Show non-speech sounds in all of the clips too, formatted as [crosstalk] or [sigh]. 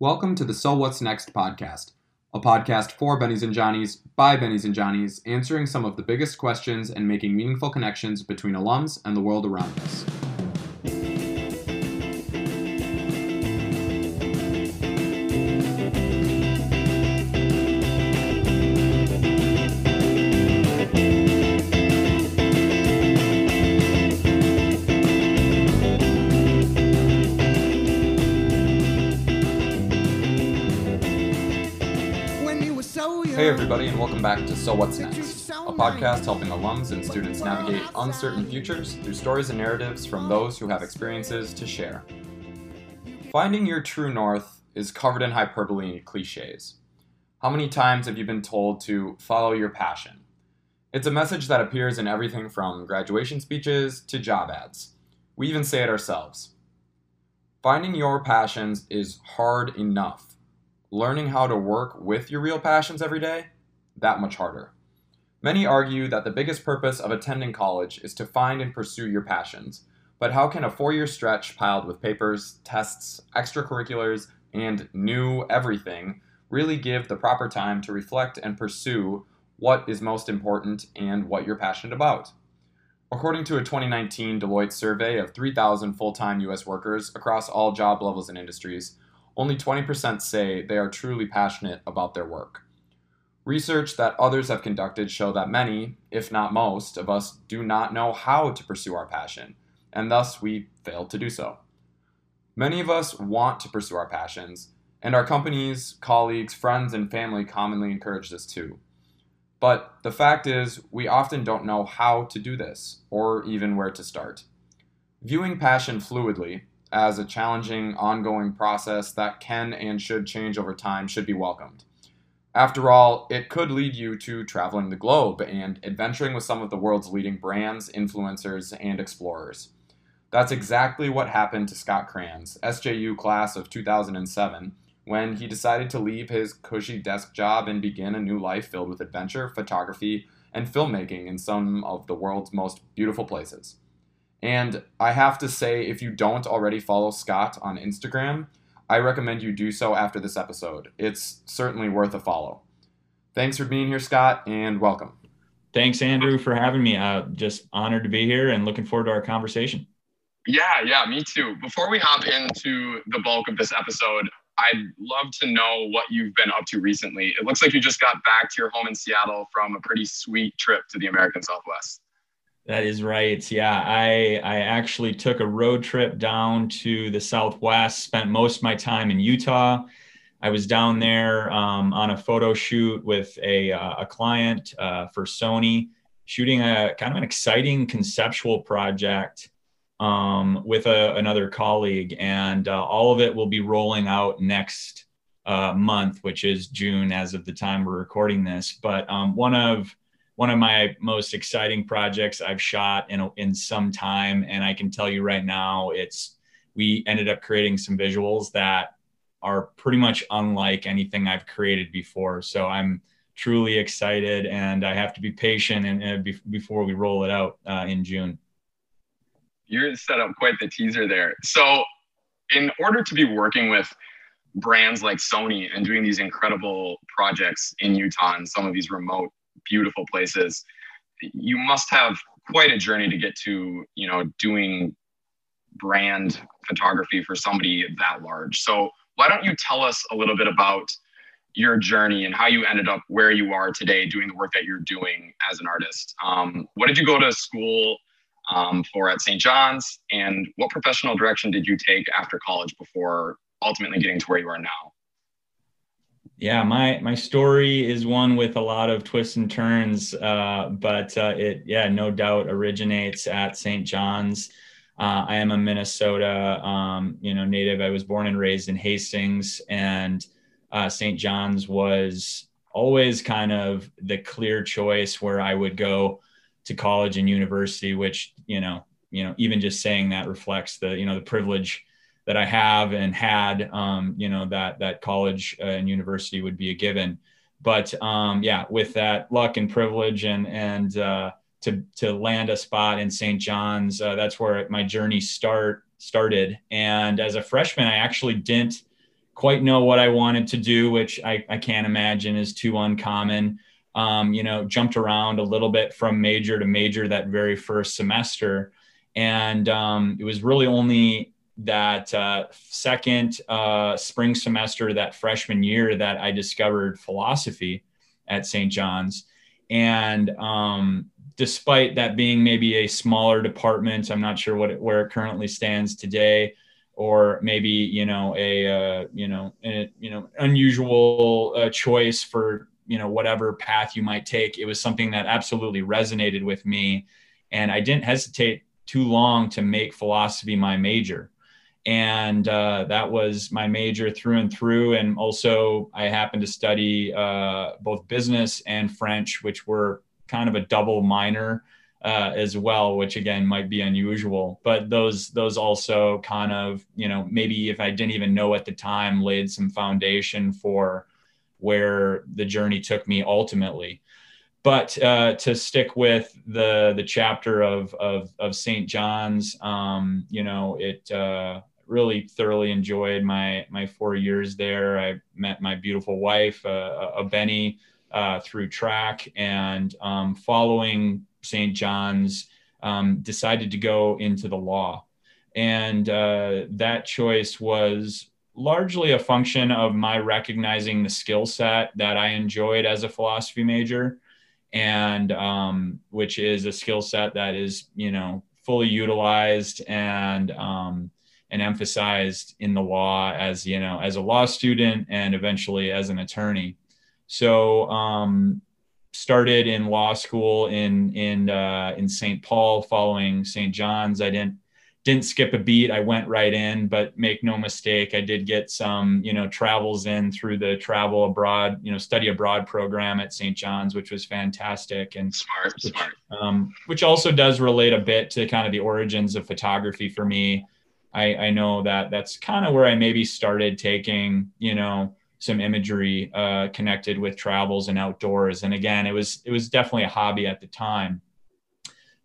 Welcome to the So What's Next podcast, a podcast for Bennies and Johnnies by Bennies and Johnnies, answering some of the biggest questions and making meaningful connections between alums and the world around us. Back to So What's Next, a podcast helping alums and students navigate uncertain futures through stories and narratives from those who have experiences to share. Finding your true north is covered in hyperbole and cliches. How many times have you been told to follow your passion? It's a message that appears in everything from graduation speeches to job ads. We even say it ourselves. Finding your passions is hard enough learning how to work with your real passions every day, that much harder. Many argue that the biggest purpose of attending college is to find and pursue your passions. But how can a four year stretch piled with papers, tests, extracurriculars, and new everything really give the proper time to reflect and pursue what is most important and what you're passionate about? According to a 2019 Deloitte survey of 3,000 full time US workers across all job levels and industries, only 20% say they are truly passionate about their work. Research that others have conducted show that many, if not most, of us do not know how to pursue our passion, and thus we fail to do so. Many of us want to pursue our passions, and our companies, colleagues, friends, and family commonly encourage this too. But the fact is, we often don't know how to do this, or even where to start. Viewing passion fluidly, as a challenging, ongoing process that can and should change over time should be welcomed. After all, it could lead you to traveling the globe and adventuring with some of the world's leading brands, influencers, and explorers. That's exactly what happened to Scott Kranz, SJU class of 2007, when he decided to leave his cushy desk job and begin a new life filled with adventure, photography, and filmmaking in some of the world's most beautiful places. And I have to say, if you don't already follow Scott on Instagram, I recommend you do so after this episode. It's certainly worth a follow. Thanks for being here, Scott, and welcome. Thanks, Andrew, for having me. Uh, just honored to be here and looking forward to our conversation. Yeah, yeah, me too. Before we hop into the bulk of this episode, I'd love to know what you've been up to recently. It looks like you just got back to your home in Seattle from a pretty sweet trip to the American Southwest. That is right. Yeah, I I actually took a road trip down to the Southwest. Spent most of my time in Utah. I was down there um, on a photo shoot with a uh, a client uh, for Sony, shooting a kind of an exciting conceptual project um, with a, another colleague, and uh, all of it will be rolling out next uh, month, which is June as of the time we're recording this. But um, one of one of my most exciting projects I've shot in in some time, and I can tell you right now, it's we ended up creating some visuals that are pretty much unlike anything I've created before. So I'm truly excited, and I have to be patient and, and be, before we roll it out uh, in June. You're set up quite the teaser there. So, in order to be working with brands like Sony and doing these incredible projects in Utah and some of these remote beautiful places. You must have quite a journey to get to you know doing brand photography for somebody that large. So why don't you tell us a little bit about your journey and how you ended up where you are today doing the work that you're doing as an artist? Um, what did you go to school um, for at st john's? And what professional direction did you take after college before ultimately getting to where you are now yeah, my my story is one with a lot of twists and turns, uh, but uh, it yeah, no doubt originates at St. John's. Uh, I am a Minnesota, um, you know, native. I was born and raised in Hastings, and uh, St. John's was always kind of the clear choice where I would go to college and university. Which you know, you know, even just saying that reflects the you know the privilege that I have and had, um, you know, that that college uh, and university would be a given. But um, yeah, with that luck and privilege and and uh, to to land a spot in St. John's, uh, that's where my journey start started. And as a freshman, I actually didn't quite know what I wanted to do, which I, I can't imagine is too uncommon. Um, you know, jumped around a little bit from major to major that very first semester. And um, it was really only that uh, second uh, spring semester, that freshman year, that I discovered philosophy at St. John's. And um, despite that being maybe a smaller department, I'm not sure what it, where it currently stands today, or maybe you know a uh, you know a, you know unusual uh, choice for you know whatever path you might take. It was something that absolutely resonated with me, and I didn't hesitate too long to make philosophy my major and uh, that was my major through and through. And also, I happened to study uh, both business and French, which were kind of a double minor uh, as well, which again might be unusual. But those those also kind of you know maybe if I didn't even know at the time, laid some foundation for where the journey took me ultimately. But uh, to stick with the the chapter of of, of St. John's, um, you know, it uh, really thoroughly enjoyed my my four years there. I met my beautiful wife, uh, a Benny, uh, through track, and um, following St. John's, um, decided to go into the law, and uh, that choice was largely a function of my recognizing the skill set that I enjoyed as a philosophy major, and um, which is a skill set that is you know fully utilized and um, and emphasized in the law as you know as a law student and eventually as an attorney. So um, started in law school in in uh, in st paul following st john's. I didn't didn't skip a beat. I went right in but make no mistake i did get some you know travels in through the travel abroad you know study abroad program at st john's which was fantastic. And smart which, smart um, which also does relate a bit to kind of the origins of photography for me I, I know that that's kind of where I maybe started taking, you know, some imagery uh, connected with travels and outdoors. And again, it was it was definitely a hobby at the time.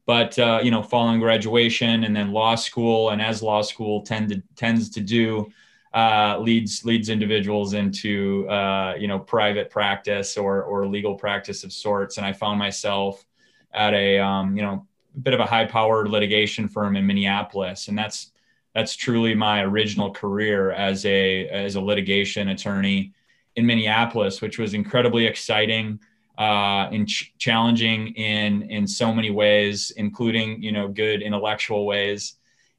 But uh, you know, following graduation and then law school, and as law school tend to, tends to do, uh, leads leads individuals into uh, you know private practice or or legal practice of sorts. And I found myself at a um, you know a bit of a high powered litigation firm in Minneapolis, and that's that's truly my original career as a as a litigation attorney in Minneapolis, which was incredibly exciting uh, and ch- challenging in in so many ways, including you know good intellectual ways.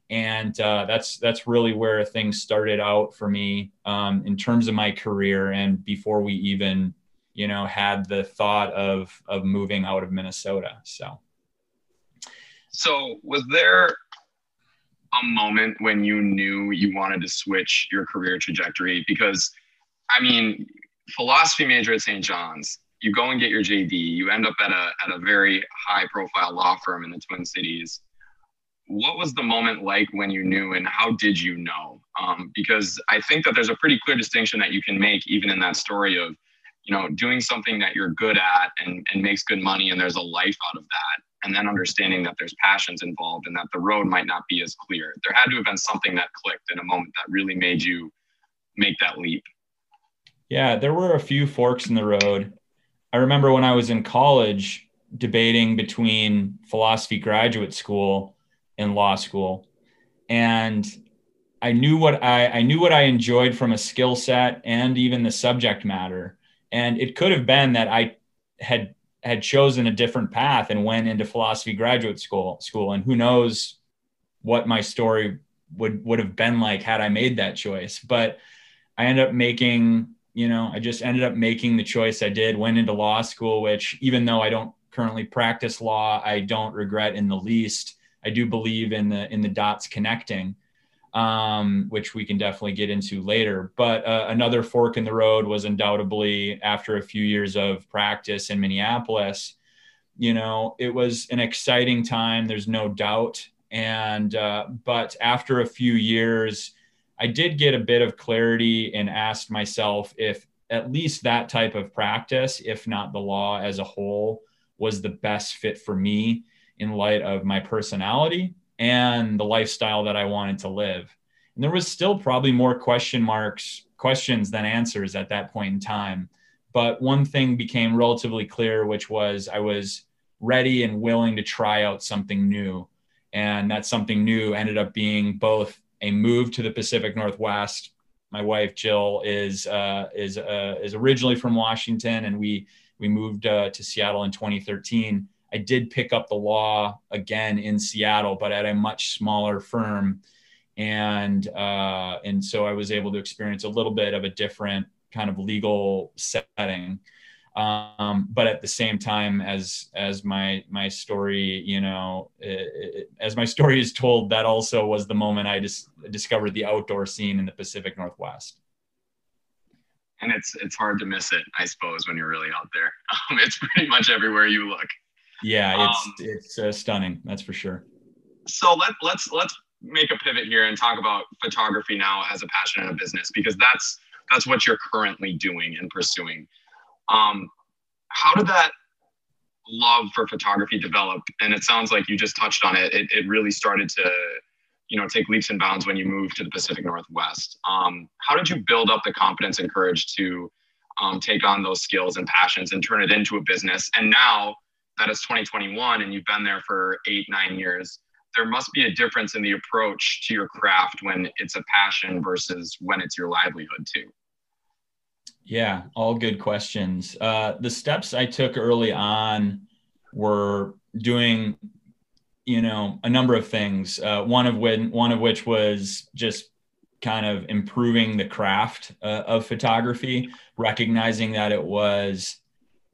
And uh, that's that's really where things started out for me um, in terms of my career, and before we even you know had the thought of of moving out of Minnesota. So, so was there a moment when you knew you wanted to switch your career trajectory? Because, I mean, philosophy major at St. John's, you go and get your JD, you end up at a, at a very high profile law firm in the Twin Cities. What was the moment like when you knew, and how did you know? Um, because I think that there's a pretty clear distinction that you can make, even in that story of, you know, doing something that you're good at and, and makes good money, and there's a life out of that and then understanding that there's passions involved and that the road might not be as clear. There had to have been something that clicked in a moment that really made you make that leap. Yeah, there were a few forks in the road. I remember when I was in college debating between philosophy graduate school and law school. And I knew what I, I knew what I enjoyed from a skill set and even the subject matter. And it could have been that I had had chosen a different path and went into philosophy graduate school school. And who knows what my story would would have been like had I made that choice. But I ended up making you know I just ended up making the choice I did went into law school which even though I don't currently practice law I don't regret in the least. I do believe in the in the dots connecting um, which we can definitely get into later. But uh, another fork in the road was undoubtedly after a few years of practice in Minneapolis. You know, it was an exciting time. There's no doubt. And uh, but after a few years, I did get a bit of clarity and asked myself if at least that type of practice, if not the law as a whole, was the best fit for me in light of my personality and the lifestyle that I wanted to live. And there was still probably more question marks questions than answers at that point in time. But one thing became relatively clear, which was I was ready and willing to try out something new. And that something new ended up being both a move to the Pacific Northwest. My wife Jill is uh, is uh, is originally from Washington, and we we moved uh, to Seattle in 2013. I did pick up the law again in Seattle, but at a much smaller firm, and uh, and so I was able to experience a little bit of a different kind of legal setting. Um, but at the same time as as my my story you know it, it, as my story is told that also was the moment i just discovered the outdoor scene in the pacific northwest. And it's it's hard to miss it i suppose when you're really out there. Um, [laughs] it's pretty much everywhere you look yeah it's um, it's uh, stunning that's for sure so let, let's let's make a pivot here and talk about photography now as a passion and a business because that's that's what you're currently doing and pursuing um, how did that love for photography develop? And it sounds like you just touched on it. It, it really started to, you know, take leaps and bounds when you moved to the Pacific Northwest. Um, how did you build up the confidence and courage to um, take on those skills and passions and turn it into a business? And now that it's 2021 and you've been there for eight, nine years, there must be a difference in the approach to your craft when it's a passion versus when it's your livelihood too. Yeah, all good questions. Uh, the steps I took early on were doing, you know, a number of things. Uh, one of when one of which was just kind of improving the craft uh, of photography, recognizing that it was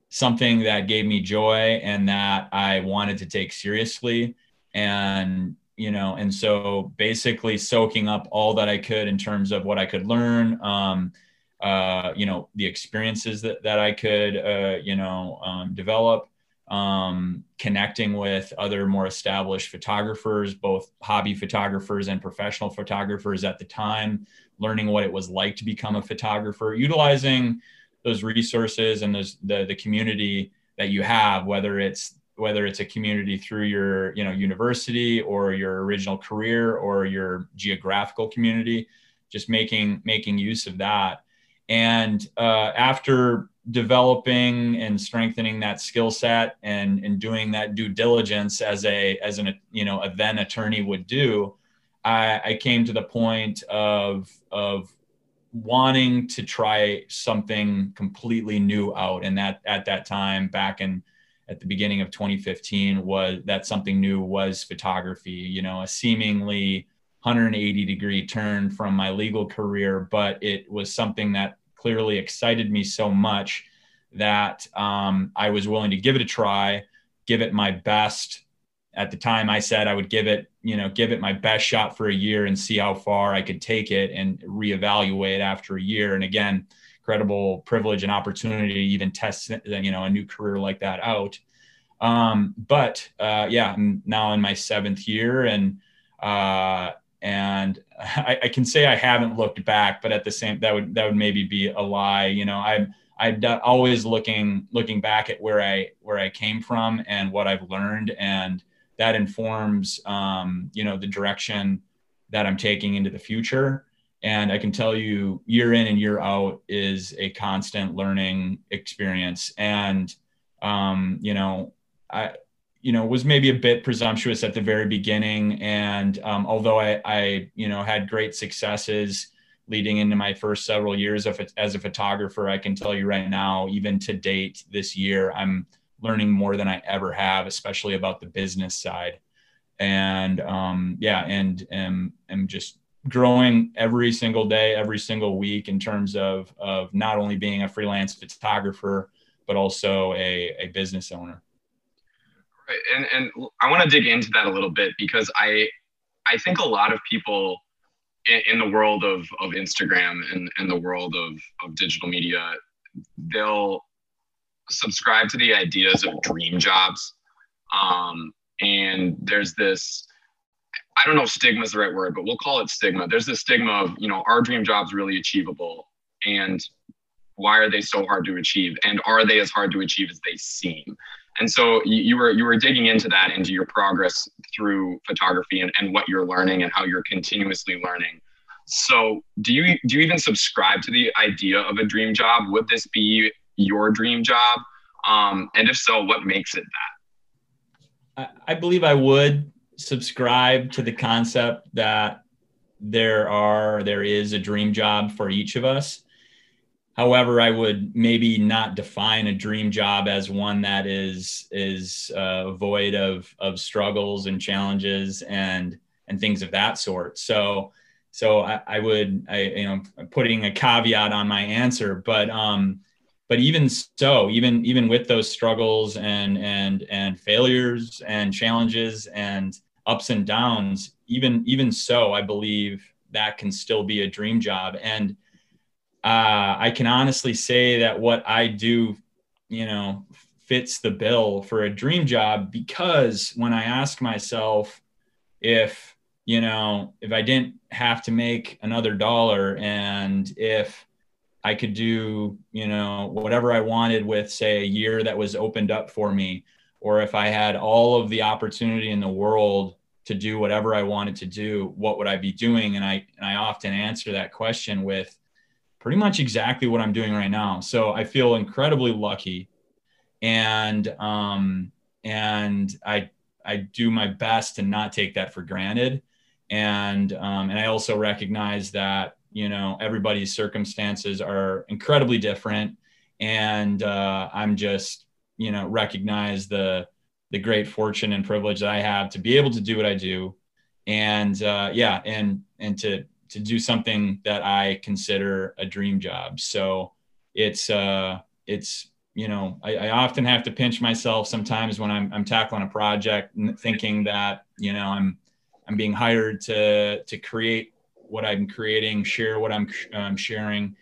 something that gave me joy and that I wanted to take seriously, and you know, and so basically soaking up all that I could in terms of what I could learn. Um, uh, you know, the experiences that, that I could, uh, you know, um, develop, um, connecting with other more established photographers, both hobby photographers and professional photographers at the time, learning what it was like to become a photographer, utilizing those resources and those, the, the community that you have, whether it's whether it's a community through your you know university or your original career or your geographical community just making making use of that. And uh, after developing and strengthening that skill set and, and doing that due diligence as a as an you know a then attorney would do, I, I came to the point of of wanting to try something completely new out. And that at that time, back in at the beginning of 2015, was that something new was photography. You know, a seemingly 180 degree turn from my legal career, but it was something that clearly excited me so much that um, I was willing to give it a try, give it my best. At the time, I said I would give it, you know, give it my best shot for a year and see how far I could take it and reevaluate after a year. And again, incredible privilege and opportunity to even test, you know, a new career like that out. Um, but uh, yeah, I'm now in my seventh year and uh, and [laughs] I, I, can say I haven't looked back, but at the same that would that would maybe be a lie. You know, I'm I'm always looking looking back at where I where I came from and what I've learned, and that informs um, you know the direction that I'm taking into the future. And I can tell you, year in and year out is a constant learning experience. And um, you know, I you know was maybe a bit presumptuous at the very beginning and um, although I, I you know had great successes leading into my first several years of, as a photographer i can tell you right now even to date this year i'm learning more than i ever have especially about the business side and um, yeah and am, am just growing every single day every single week in terms of of not only being a freelance photographer but also a, a business owner Right. and and I want to dig into that a little bit because I I think a lot of people in, the world of of Instagram and in the world of of digital media they'll subscribe to the ideas of dream jobs um, and there's this I don't know if stigma is the right word, but we'll call it stigma. There's this stigma of, you know, are dream jobs really achievable? And why are they so hard to achieve? And are they as hard to achieve as they seem? And so you, you, were you were digging into that, into your progress through photography and, and what you're learning and how you're continuously learning. So, do you do you even subscribe to the idea of a dream job? Would this be your dream job? Um, and if so, what makes it that? I, I believe I would subscribe to the concept that there are there is a dream job for each of us. However, I would maybe not define a dream job as one that is is uh, void of of struggles and challenges and and things of that sort. So so I, I would I you know putting a caveat on my answer, but um, but even so, even even with those struggles and and and failures and challenges and ups and downs, even even so, I believe that can still be a dream job. And uh, I can honestly say that what I do, you know, fits the bill for a dream job because when I ask myself if you know if I didn't have to make another dollar and if I could do, you know, whatever I wanted with, say, a year that was opened up for me, or if I had all of the opportunity in the world to do whatever I wanted to do, what would I be doing? And I and I often answer that question with pretty much exactly what I'm doing right now. So I feel incredibly lucky, and um, and I I do my best to not take that for granted, and um, and I also recognize that you know everybody's circumstances are incredibly different. And uh, i'm just you know recognize the the great fortune and privilege that i have to be able to do what i do. And uh, yeah and and to to do something that i consider a dream job. So it's uh it's you know I, I often have to pinch myself sometimes when i'm, I'm tackling a project thinking that you know i'm i'm being hired to to create what I'm creating, share what I'm um, sharing,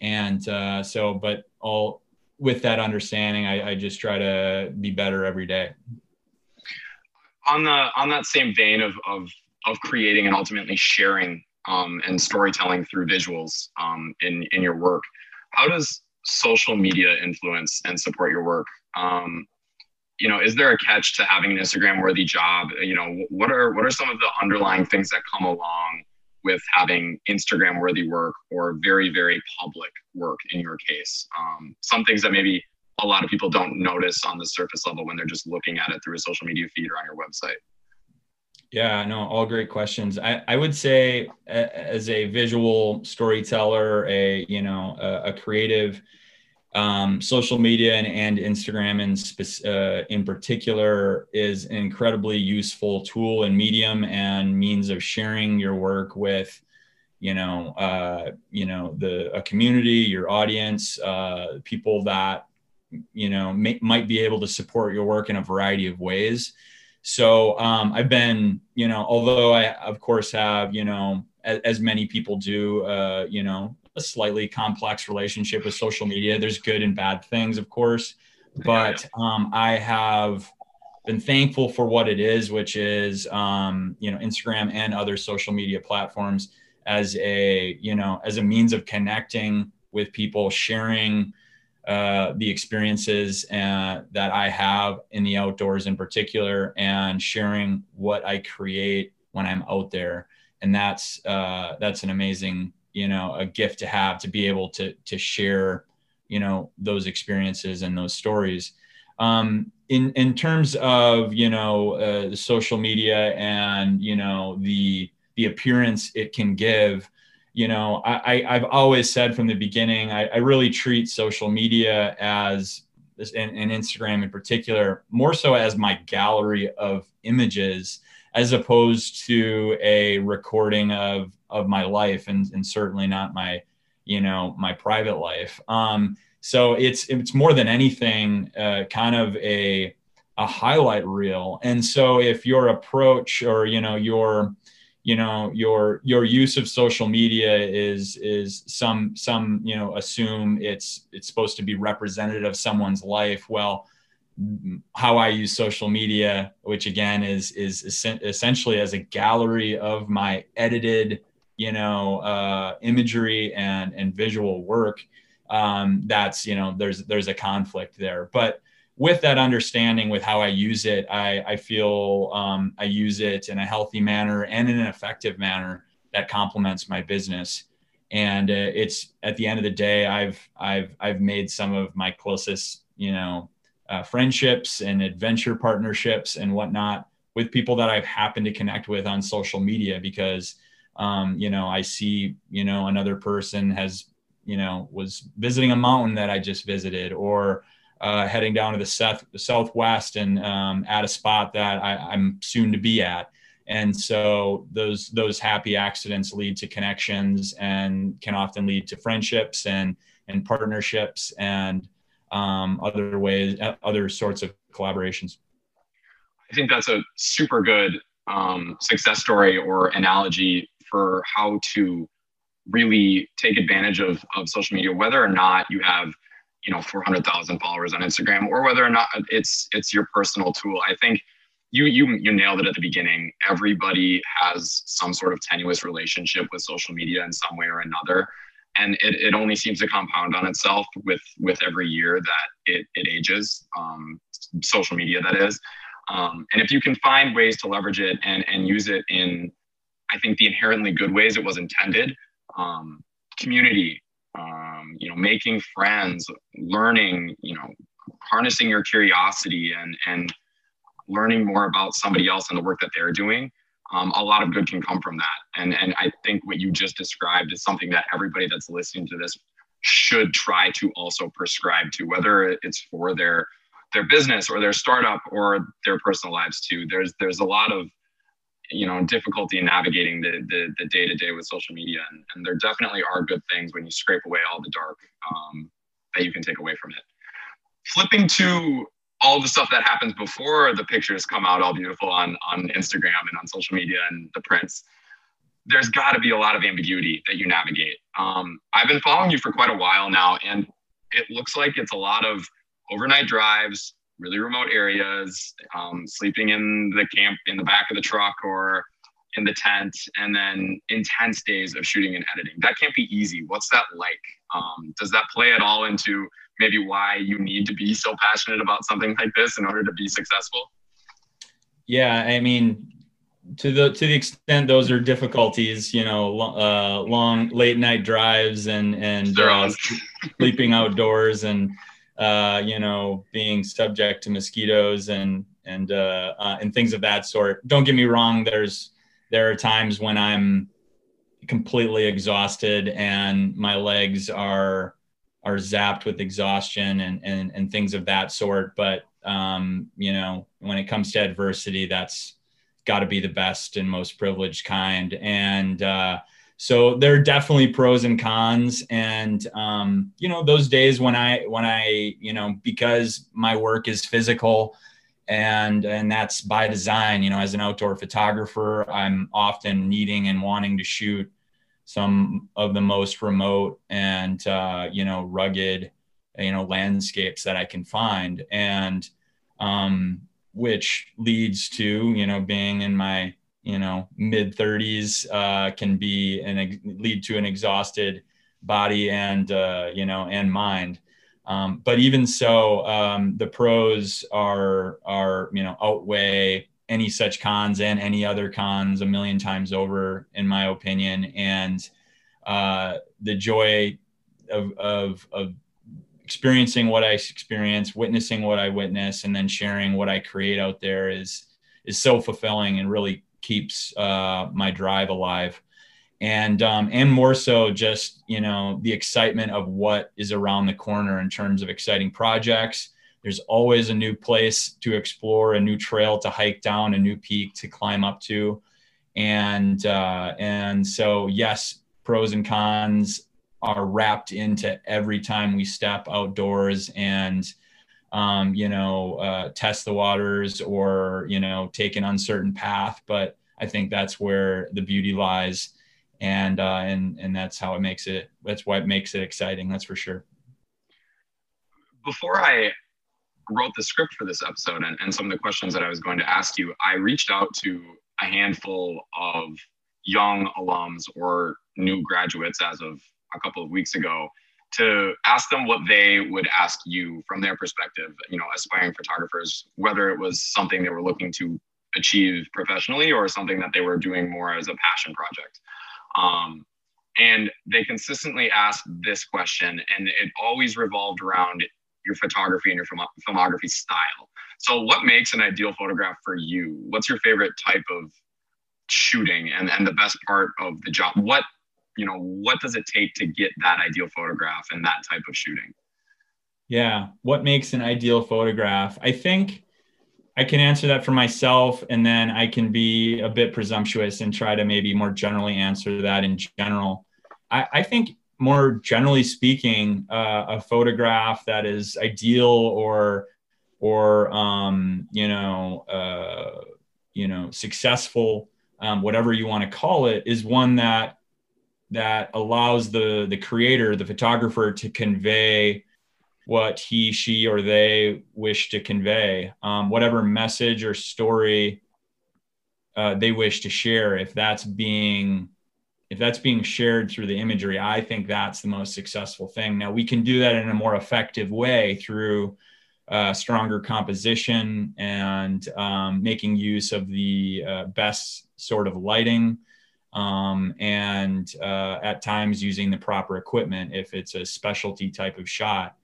and uh, so. But all with that understanding, I, I just try to be better every day. On the on that same vein of of of creating and ultimately sharing um, and storytelling through visuals um, in in your work, how does social media influence and support your work? Um, you know, is there a catch to having an Instagram worthy job? You know, what are what are some of the underlying things that come along with having Instagram worthy work or very, very public work in your case. Um, some things that maybe a lot of people don't notice on the surface level when they're just looking at it through a social media feed or on your website. Yeah, no, all great questions. I, I would say as a visual storyteller, a, you know, a, a creative, um, social media and, and Instagram in, uh, in particular is an incredibly useful tool and medium and means of sharing your work with, you know, uh, you know, the a community, your audience, uh, people that, you know, may, might be able to support your work in a variety of ways. So um, I've been, you know, although I of course have, you know, as, as many people do, uh, you know, a slightly complex relationship with social media. There's good and bad things, of course, but um, I have been thankful for what it is, which is um, you know Instagram and other social media platforms as a you know as a means of connecting with people, sharing uh, the experiences uh, that I have in the outdoors in particular, and sharing what I create when I'm out there, and that's uh, that's an amazing you know a gift to have to be able to to share you know those experiences and those stories. Um, in in terms of you know uh, the social media and you know the the appearance it can give you know I, I have always said from the beginning I, I really treat social media as this and, and Instagram in particular more so as my gallery of images as opposed to a recording of of my life and, and certainly not my you know my private life. Um, so it's it's more than anything uh, kind of a a highlight reel. And so if your approach or you know your you know your your use of social media is is some some you know assume it's it's supposed to be representative of someone's life well how I use social media, which again is is essentially as a gallery of my edited, you know, uh, imagery and and visual work. Um, that's you know, there's there's a conflict there, but with that understanding, with how I use it, I I feel um, I use it in a healthy manner and in an effective manner that complements my business. And uh, it's at the end of the day, I've I've I've made some of my closest, you know, uh, friendships and adventure partnerships and whatnot with people that I've happened to connect with on social media because, um, you know, I see, you know, another person has, you know, was visiting a mountain that I just visited or uh, heading down to the south, the southwest and um, at a spot that I, I'm soon to be at. And so those those happy accidents lead to connections and can often lead to friendships and and partnerships and um, other ways, other sorts of collaborations. I think that's a super good um, success story or analogy for how to really take advantage of, of social media, whether or not you have, you know, 400,000 followers on Instagram or whether or not it's, it's your personal tool. I think you, you, you nailed it at the beginning. Everybody has some sort of tenuous relationship with social media in some way or another. And it, it only seems to compound on itself with, with every year that it, it ages, um, social media that is. Um, and if you can find ways to leverage it and, and use it in, I think, the inherently good ways it was intended, um, community, um, you know, making friends, learning, you know, harnessing your curiosity and, and learning more about somebody else and the work that they're doing, um, a lot of good can come from that. And, and I think what you just described is something that everybody that's listening to this should try to also prescribe to, whether it's for their their business or their startup or their personal lives too. There's there's a lot of you know difficulty in navigating the the, day-to-day with social media and, and there definitely are good things when you scrape away all the dark um, that you can take away from it flipping to all the stuff that happens before the pictures come out all beautiful on on instagram and on social media and the prints there's got to be a lot of ambiguity that you navigate um, i've been following you for quite a while now and it looks like it's a lot of overnight drives, really remote areas, um, sleeping in the camp in the back of the truck or in the tent, and then intense days of shooting and editing. That can't be easy. What's that like? Um, does that play at all into maybe why you need to be so passionate about something like this in order to be successful? Yeah, I mean, to the to the extent those are difficulties, you know, uh, long late night drives and and uh, [laughs] sleeping outdoors and uh, you know, being subject to mosquitoes and and uh, uh, and things of that sort. Don't get me wrong. There's there are times when I'm completely exhausted and my legs are are zapped with exhaustion and and, and things of that sort. But um, you know, when it comes to adversity, that's got to be the best and most privileged kind. And uh, so there are definitely pros and cons and um, you know those days when i when i you know because my work is physical and and that's by design you know as an outdoor photographer i'm often needing and wanting to shoot some of the most remote and uh, you know rugged you know landscapes that i can find. And um, which leads to you know being in my you know mid 30s uh, can be and lead to an exhausted body and uh, you know and mind. Um, but even so um, the pros are are you know outweigh any such cons and any other cons a million times over in my opinion. And uh, the joy of, of, of experiencing what I experience, witnessing what I witness, and then sharing what I create out there is is so fulfilling and really keeps uh, my drive alive. And um, and more so just you know the excitement of what is around the corner in terms of exciting projects there's always a new place to explore a new trail to hike down a new peak to climb up to and uh, and so yes pros and cons are wrapped into every time we step outdoors and um, you know, uh, test the waters or, you know, take an uncertain path. But I think that's where the beauty lies. And, uh, and, and that's how it makes it, that's why it makes it exciting. That's for sure. Before I wrote the script for this episode and, and some of the questions that I was going to ask you, I reached out to a handful of young alums or new graduates as of a couple of weeks ago to ask them what they would ask you from their perspective, you know, aspiring photographers, whether it was something they were looking to achieve professionally or something that they were doing more as a passion project. Um, and they consistently asked this question, and it always revolved around your photography and your film- filmography style. So, what makes an ideal photograph for you? What's your favorite type of shooting and, and the best part of the job? What you know, what does it take to get that ideal photograph and that type of shooting? Yeah, what makes an ideal photograph? I think I can answer that for myself, and then I can be a bit presumptuous and try to maybe more generally answer that in general. I, I think, more generally speaking, uh, a photograph that is ideal or or um, you know uh, you know successful, um, whatever you want to call it, is one that that allows the the creator, the photographer, to convey what he, she, or they wish to convey, um, whatever message or story uh, they wish to share. If that's being if that's being shared through the imagery, I think that's the most successful thing. Now we can do that in a more effective way through uh, stronger composition and um, making use of the uh, best sort of lighting um, and uh, at times using the proper equipment if it's a specialty type of shot.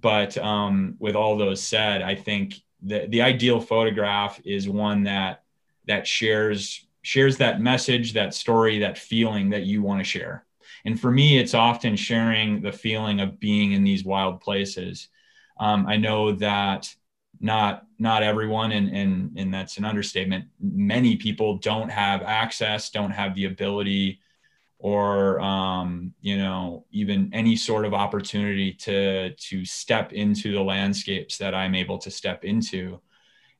But um, with all those said, I think the, the ideal photograph is one that that shares shares that message, that story, that feeling that you want to share. And for me, it's often sharing the feeling of being in these wild places. Um, I know that not not everyone, and and and that's an understatement. Many people don't have access, don't have the ability or um, you know even any sort of opportunity to to step into the landscapes that i'm able to step into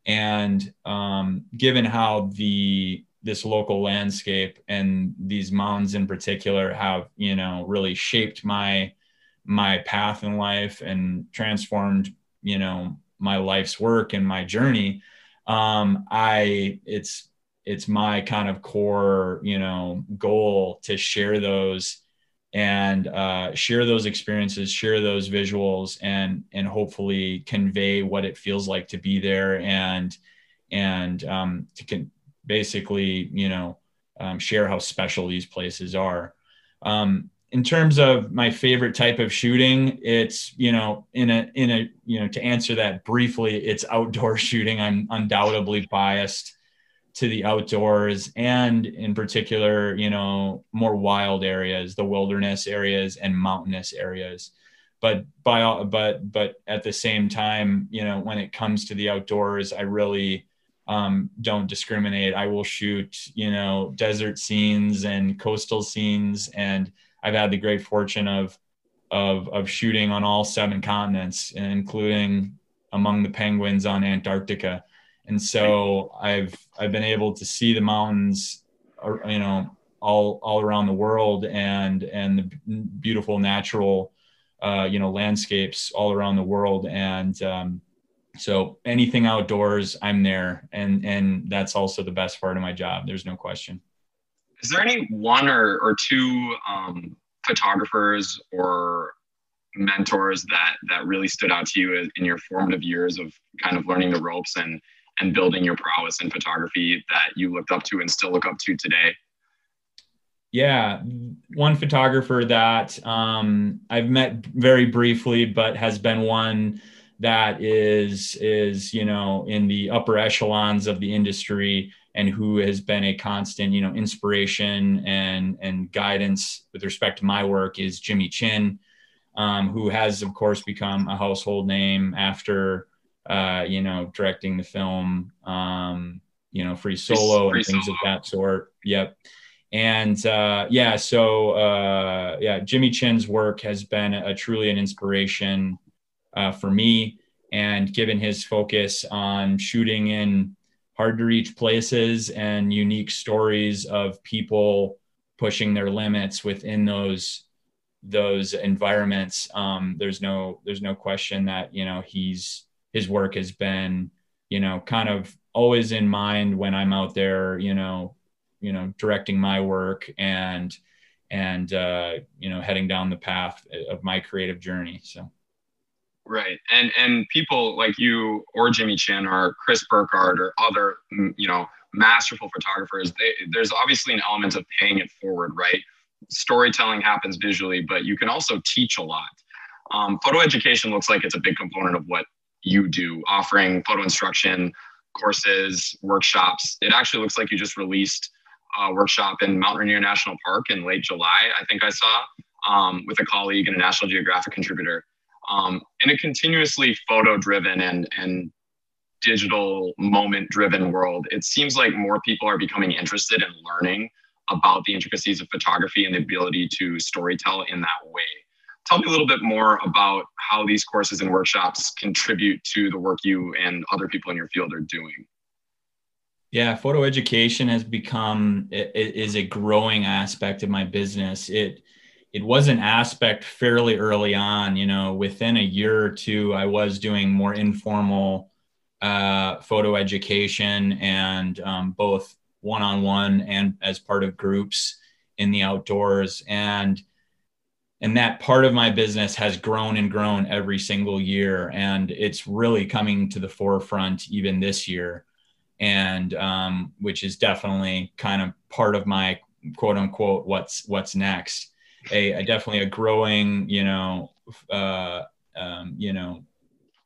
and um, given how the this local landscape and these mountains in particular have you know really shaped my my path in life and transformed you know my life's work and my journey. Um, i it's it's my kind of core you know goal to share those and uh, share those experiences share those visuals and and hopefully convey what it feels like to be there and and um, to can basically you know um, share how special these places are. Um, in terms of my favorite type of shooting it's you know in a in a you know to answer that briefly it's outdoor [laughs] shooting. I'm undoubtedly biased to the outdoors and in particular you know more wild areas the wilderness areas and mountainous areas. But by but but at the same time you know when it comes to the outdoors i really um, don't discriminate. I will shoot you know desert scenes and coastal scenes. And i've had the great fortune of of of shooting on all seven continents including among the penguins on antarctica. And so I've I've been able to see the mountains, uh, you know, all all around the world, and and the beautiful natural, uh, you know, landscapes all around the world, and um, so anything outdoors, I'm there, and and that's also the best part of my job. There's no question. Is there any one or or two um, photographers or mentors that that really stood out to you in your formative years of kind of learning the ropes and and building your prowess in photography that you looked up to and still look up to today? Yeah, one photographer that um, I've met very briefly, but has been one that is is you know in the upper echelons of the industry and who has been a constant you know inspiration and and guidance with respect to my work is Jimmy Chin, um, who has of course become a household name after uh, you know, directing the film, um, you know, free solo free and things solo. of that sort. Yep. And uh, yeah, so uh, yeah, Jimmy Chin's work has been a, truly an inspiration uh, for me. And given his focus on shooting in hard to reach places and unique stories of people pushing their limits within those those environments, um, there's no there's no question that you know he's his work has been, you know, kind of always in mind when I'm out there, you know, you know, directing my work and and uh, you know, heading down the path of my creative journey. So. Right, and and people like you or Jimmy Chin or Chris Burkard or other mm, you know masterful photographers, they, there's obviously an element of paying it forward, right? Storytelling happens visually, but you can also teach a lot. Um, photo education looks like it's a big component of what you do, offering photo instruction, courses, workshops. It actually looks like you just released a workshop in Mount Rainier National Park in late July, I think I saw, um, with a colleague and a National Geographic contributor. Um, in a continuously photo driven and, and digital moment driven world, it seems like more people are becoming interested in learning about the intricacies of photography and the ability to storytell in that way. Tell me a little bit more about how these courses and workshops contribute to the work you and other people in your field are doing. Yeah, photo education has become is a growing aspect of my business. It it was an aspect fairly early on. You know, within a year or two, I was doing more informal uh, photo education and um, both one on one and as part of groups in the outdoors. And and that part of my business has grown and grown every single year and it's really coming to the forefront even this year and um, which is definitely kind of part of my quote unquote what's what's next a, a definitely a growing you know uh, um, you know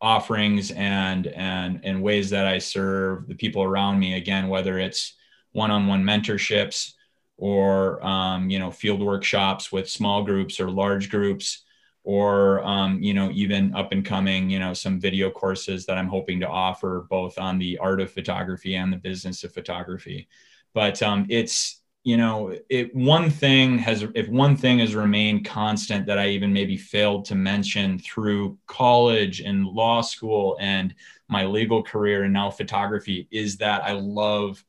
offerings and and and ways that i serve the people around me. Again whether it's one-on-one mentorships or um, you know field workshops with small groups or large groups or um, you know even up and coming you know some video courses that i'm hoping to offer both on the art of photography and the business of photography. But um, it's you know it one thing has if one thing has remained constant that i even maybe failed to mention through college and law school and my legal career and now photography is that i love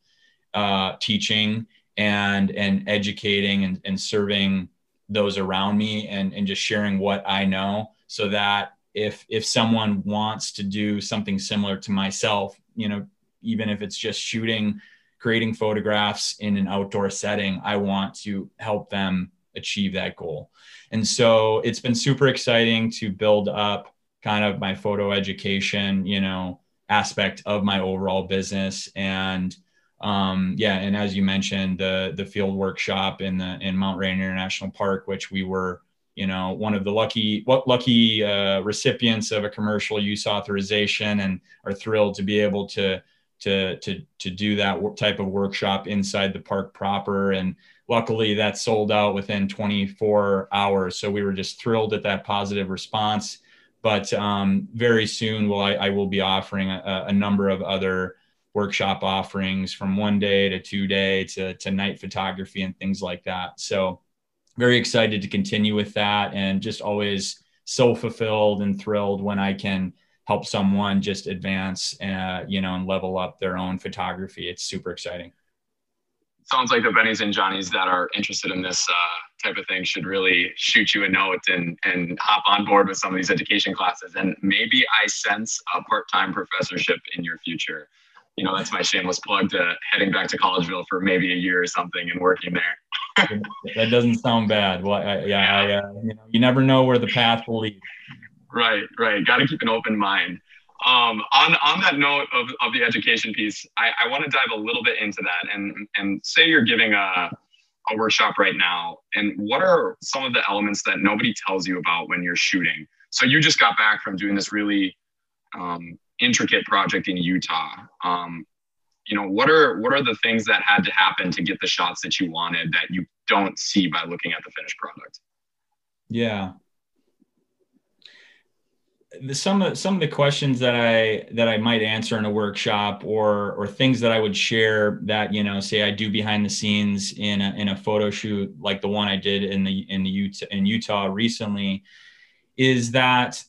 uh, teaching and and educating and, and serving those around me and and just sharing what I know so that if if someone wants to do something similar to myself, you know, even if it's just shooting, creating photographs in an outdoor setting, I want to help them achieve that goal. And so it's been super exciting to build up kind of my photo education, you know, aspect of my overall business and um, yeah, and as you mentioned, the the field workshop in the in Mount Rainier National Park, which we were, you know, one of the lucky what lucky uh, recipients of a commercial use authorization, and are thrilled to be able to to to to do that type of workshop inside the park proper. And luckily, that sold out within 24 hours. So we were just thrilled at that positive response. But um, very soon, will I, I will be offering a, a number of other workshop offerings from one day to two day to, to night photography and things like that. So very excited to continue with that and just always so fulfilled and thrilled when I can help someone just advance, uh, you know, and level up their own photography. It's super exciting. Sounds like the Bennies and Johnnies that are interested in this uh, type of thing should really shoot you a note and and hop on board with some of these education classes. And maybe I sense a part-time professorship in your future you know, that's my shameless plug to heading back to Collegeville for maybe a year or something and working there. [laughs] that doesn't sound bad. Well, I, yeah, I, uh, you know, you never know where the path will lead. Right, right. Got to keep an open mind. Um, on on that note of, of the education piece, I, I want to dive a little bit into that and and say you're giving a a workshop right now, and what are some of the elements that nobody tells you about when you're shooting? So you just got back from doing this really um, intricate project in Utah. Um, you know, what are what are the things that had to happen to get the shots that you wanted that you don't see by looking at the finished product? Yeah. The, some of some of the questions that I that I might answer in a workshop or or things that I would share that you know say I do behind the scenes in a, in a photo shoot like the one I did in the in the Utah in Utah recently is that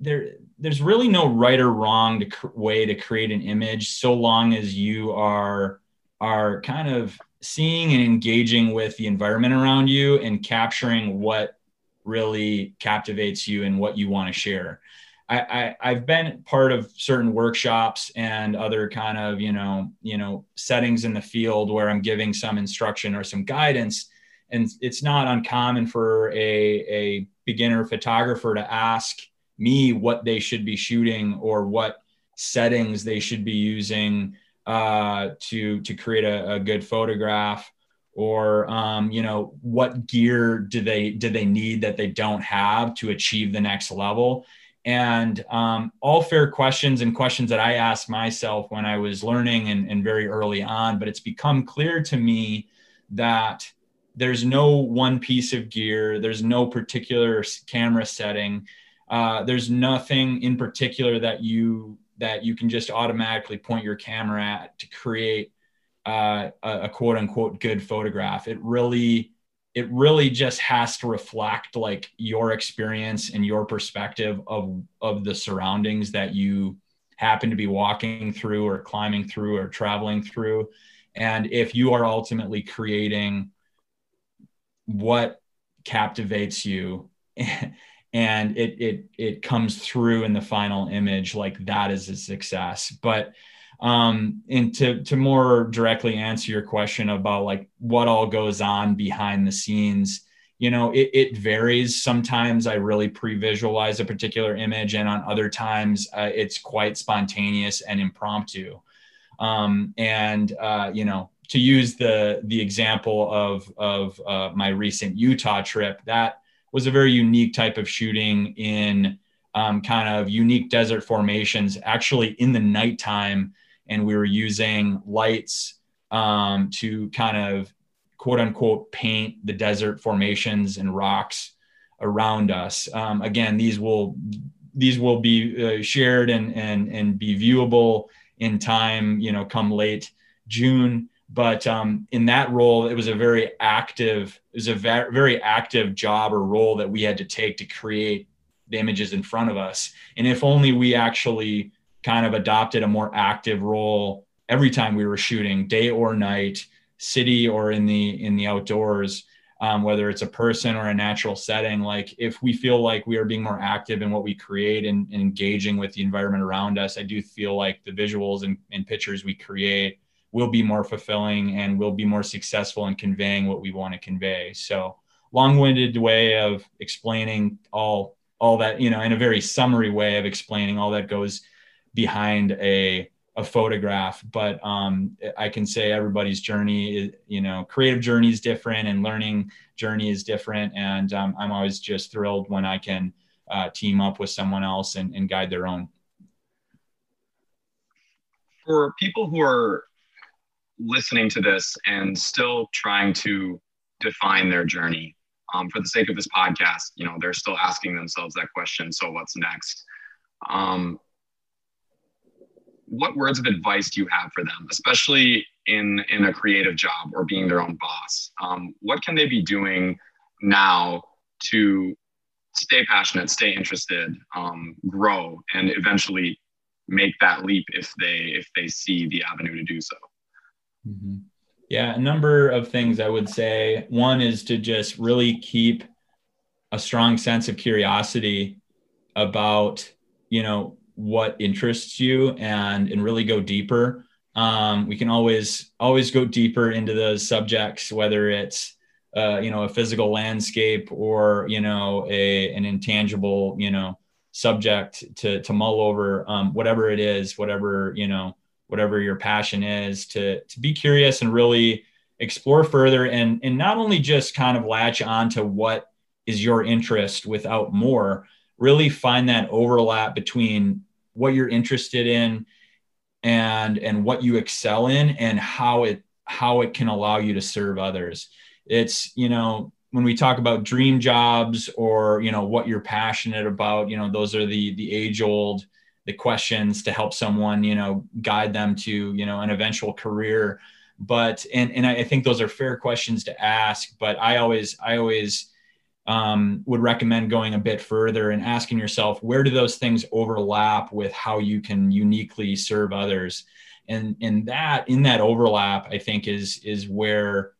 there there's really no right or wrong to, way to create an image so long as you are are kind of seeing and engaging with the environment around you and capturing what really captivates you and what you want to share. I, I have been part of certain workshops and other kind of you know you know settings in the field where I'm giving some instruction or some guidance, and it's not uncommon for a a beginner photographer to ask me what they should be shooting or what settings they should be using uh, to to create a, a good photograph or um, you know what gear do they do they need that they don't have to achieve the next level? And um, all fair questions and questions that i asked myself when i was learning and, and very early on but it's become clear to me that there's no one piece of gear there's no particular camera setting uh, there's nothing in particular that you that you can just automatically point your camera at to create uh, a, a quote unquote good photograph. It really it really just has to reflect like your experience and your perspective of of the surroundings that you happen to be walking through or climbing through or traveling through and if you are ultimately creating what captivates you [laughs] and it it it comes through in the final image like that is a success but um and to to more directly answer your question about like what all goes on behind the scenes you know it, it varies sometimes i really pre-visualize a particular image and on other times uh, it's quite spontaneous and impromptu um, and uh, you know to use the the example of of uh, my recent utah trip that was a very unique type of shooting in um, kind of unique desert formations, actually in the nighttime. And we were using lights um, to kind of quote unquote paint the desert formations and rocks around us. Um, again, these will these will be uh, shared and and and be viewable in time. You know, come late June. But um, in that role, it was a very active, it was a very, very active job or role that we had to take to create the images in front of us. And if only we actually kind of adopted a more active role every time we were shooting, day or night, city or in the in the outdoors, um, whether it's a person or a natural setting. Like if we feel like we are being more active in what we create and, and engaging with the environment around us, I do feel like the visuals and, and pictures we create will be more fulfilling and will be more successful in conveying what we want to convey. So long-winded way of explaining all all that, you know, in a very summary way of explaining all that goes behind a a photograph but um, i can say everybody's journey is, you know creative journey is different and learning journey is different. And um, i'm always just thrilled when i can uh, team up with someone else and, and guide their own. For people who are listening to this and still trying to define their journey um, for the sake of this podcast you know they're still asking themselves that question so what's next? Um, what words of advice do you have for them especially in in a creative job or being their own boss um, what can they be doing now to stay passionate stay interested um, grow and eventually make that leap if they if they see the avenue to do so Mm-hmm. Yeah, a number of things I would say. One is to just really keep a strong sense of curiosity about, you know, what interests you and and really go deeper. Um, we can always always go deeper into those subjects, whether it's uh, you know a physical landscape or you know a an intangible you know subject to to mull over, um, whatever it is, whatever you know whatever your passion is to to be curious and really explore further and and not only just kind of latch on to what is your interest without more really find that overlap between what you're interested in and and what you excel in and how it how it can allow you to serve others. It's you know when we talk about dream jobs or you know what you're passionate about you know those are the the age old the questions to help someone you know guide them to you know an eventual career. But and and i think those are fair questions to ask but i always i always um, would recommend going a bit further and asking yourself where do those things overlap with how you can uniquely serve others? And and that in that overlap i think is is where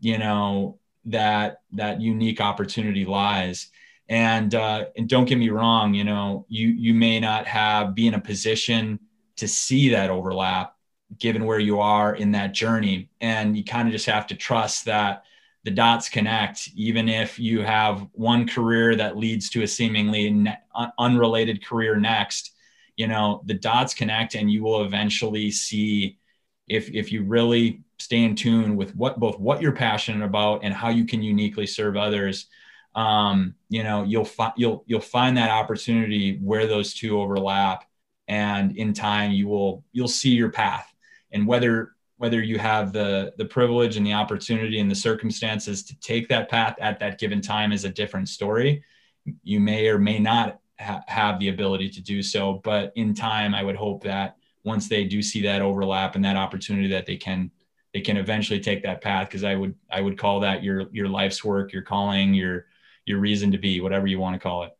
you know that that unique opportunity lies. And uh, and don't get me wrong you know you you may not have be in a position to see that overlap given where you are in that journey. And you kind of just have to trust that the dots connect even if you have one career that leads to a seemingly ne- unrelated career next you know the dots connect and you will eventually see if if you really stay in tune with what both what you're passionate about and how you can uniquely serve others um, you know you'll find you'll you'll find that opportunity where those two overlap and in time you will you'll see your path. And whether whether you have the the privilege and the opportunity and the circumstances to take that path at that given time is a different story. You may or may not ha- have the ability to do so but in time i would hope that once they do see that overlap and that opportunity that they can they can eventually take that path because i would i would call that your your life's work your calling your your reason to be whatever you want to call it.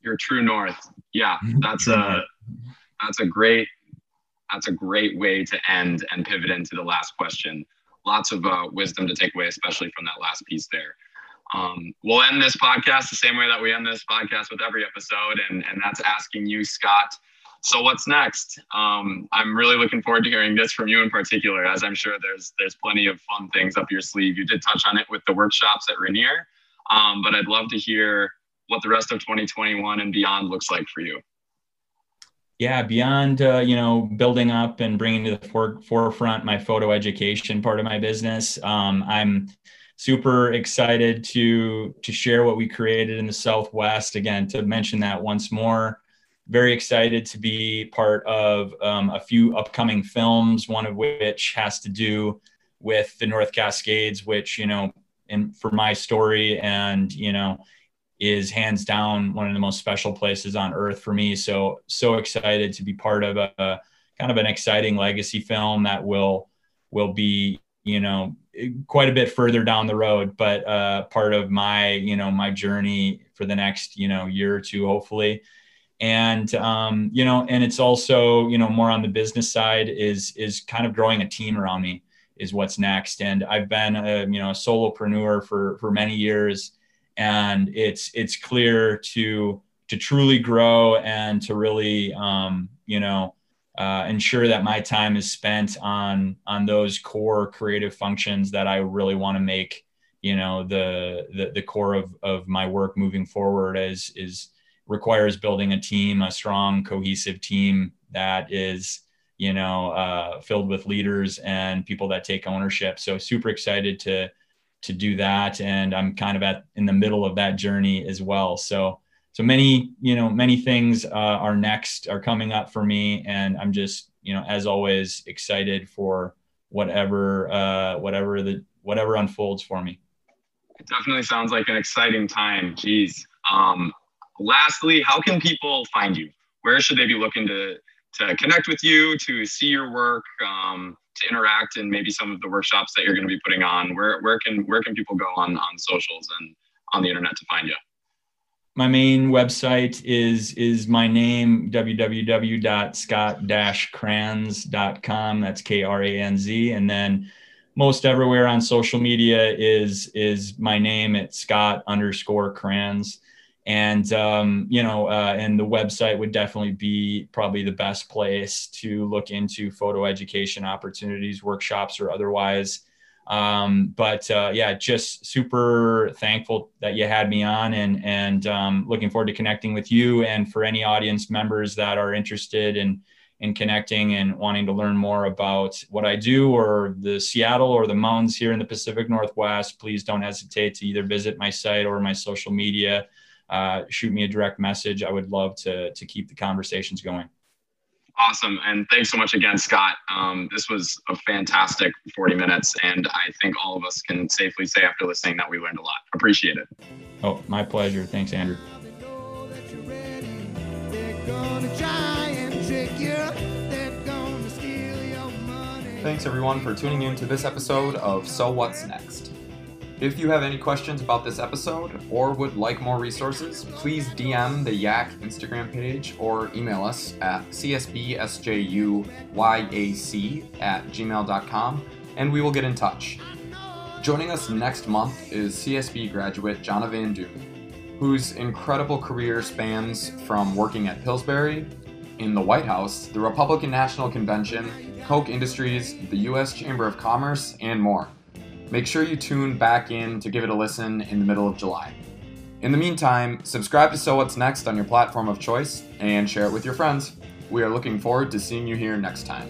Your true north. Yeah mm-hmm. that's a that's a great that's a great way to end and pivot into the last question lots of uh, wisdom to take away especially from that last piece there um, we'll end this podcast the same way that we end this podcast with every episode and and that's asking you scott so what's next? Um, I'm really looking forward to hearing this from you in particular, as I'm sure there's there's plenty of fun things up your sleeve. You did touch on it with the workshops at Rainier, um, but I'd love to hear what the rest of 2021 and beyond looks like for you. Yeah, beyond uh, you know building up and bringing to the for- forefront my photo education part of my business, um, I'm super excited to to share what we created in the Southwest. Again, to mention that once more very excited to be part of um, a few upcoming films, one of which has to do with the North Cascades, which, you know, and for my story and, you know, is hands down one of the most special places on earth for me. So, so excited to be part of a, a kind of an exciting legacy film that will, will be, you know, quite a bit further down the road, but uh, part of my, you know, my journey for the next, you know, year or two, hopefully. And um, you know and it's also you know more on the business side is is kind of growing a team around me is what's next. And i've been a you know a solopreneur for for many years and it's it's clear to to truly grow and to really um, you know uh, ensure that my time is spent on on those core creative functions that i really want to make you know the, the the core of of my work moving forward as is requires building a team, a strong, cohesive team that is, you know, uh, filled with leaders and people that take ownership. So super excited to to do that, and I'm kind of at in the middle of that journey as well. So so many, you know, many things uh, are next, are coming up for me, and I'm just, you know, as always, excited for whatever uh, whatever the whatever unfolds for me. It definitely sounds like an exciting time. Geez. Um, lastly, how can people find you? Where should they be looking to, to connect with you, to see your work, um, to interact in maybe some of the workshops that you're going to be putting on? Where, where, can, where can people go on, on socials and on the internet to find you? my main website is is my name www.scott-kranz.com that's k-r-a-n-z and then most everywhere on social media is is my name at scott underscore kranz and um, you know uh, and the website would definitely be probably the best place to look into photo education opportunities workshops or otherwise. Um, but uh, yeah just super thankful that you had me on and and um, looking forward to connecting with you and for any audience members that are interested in in connecting and wanting to learn more about what I do or the Seattle or the mountains here in the Pacific Northwest, please don't hesitate to either visit my site or my social media uh, shoot me a direct message. I would love to to keep the conversations going. Awesome. And thanks so much again, Scott. Um, this was a fantastic 40 minutes. And I think all of us can safely say after listening that we learned a lot. Appreciate it. Oh, my pleasure. Thanks, Andrew. Thanks, everyone, for tuning in to this episode of So What's Next. If you have any questions about this episode or would like more resources, please DM the Yak Instagram page or email us at csbsjuyac at gmail.com and we will get in touch. Joining us next month is CSB graduate Jonna Van Doon, whose incredible career spans from working at Pillsbury, in the White House, the Republican National Convention, Koch Industries, the U.S. Chamber of Commerce, and more. Make sure you tune back in to give it a listen in the middle of July. In the meantime, subscribe to So What's Next on your platform of choice and share it with your friends. We are looking forward to seeing you here next time.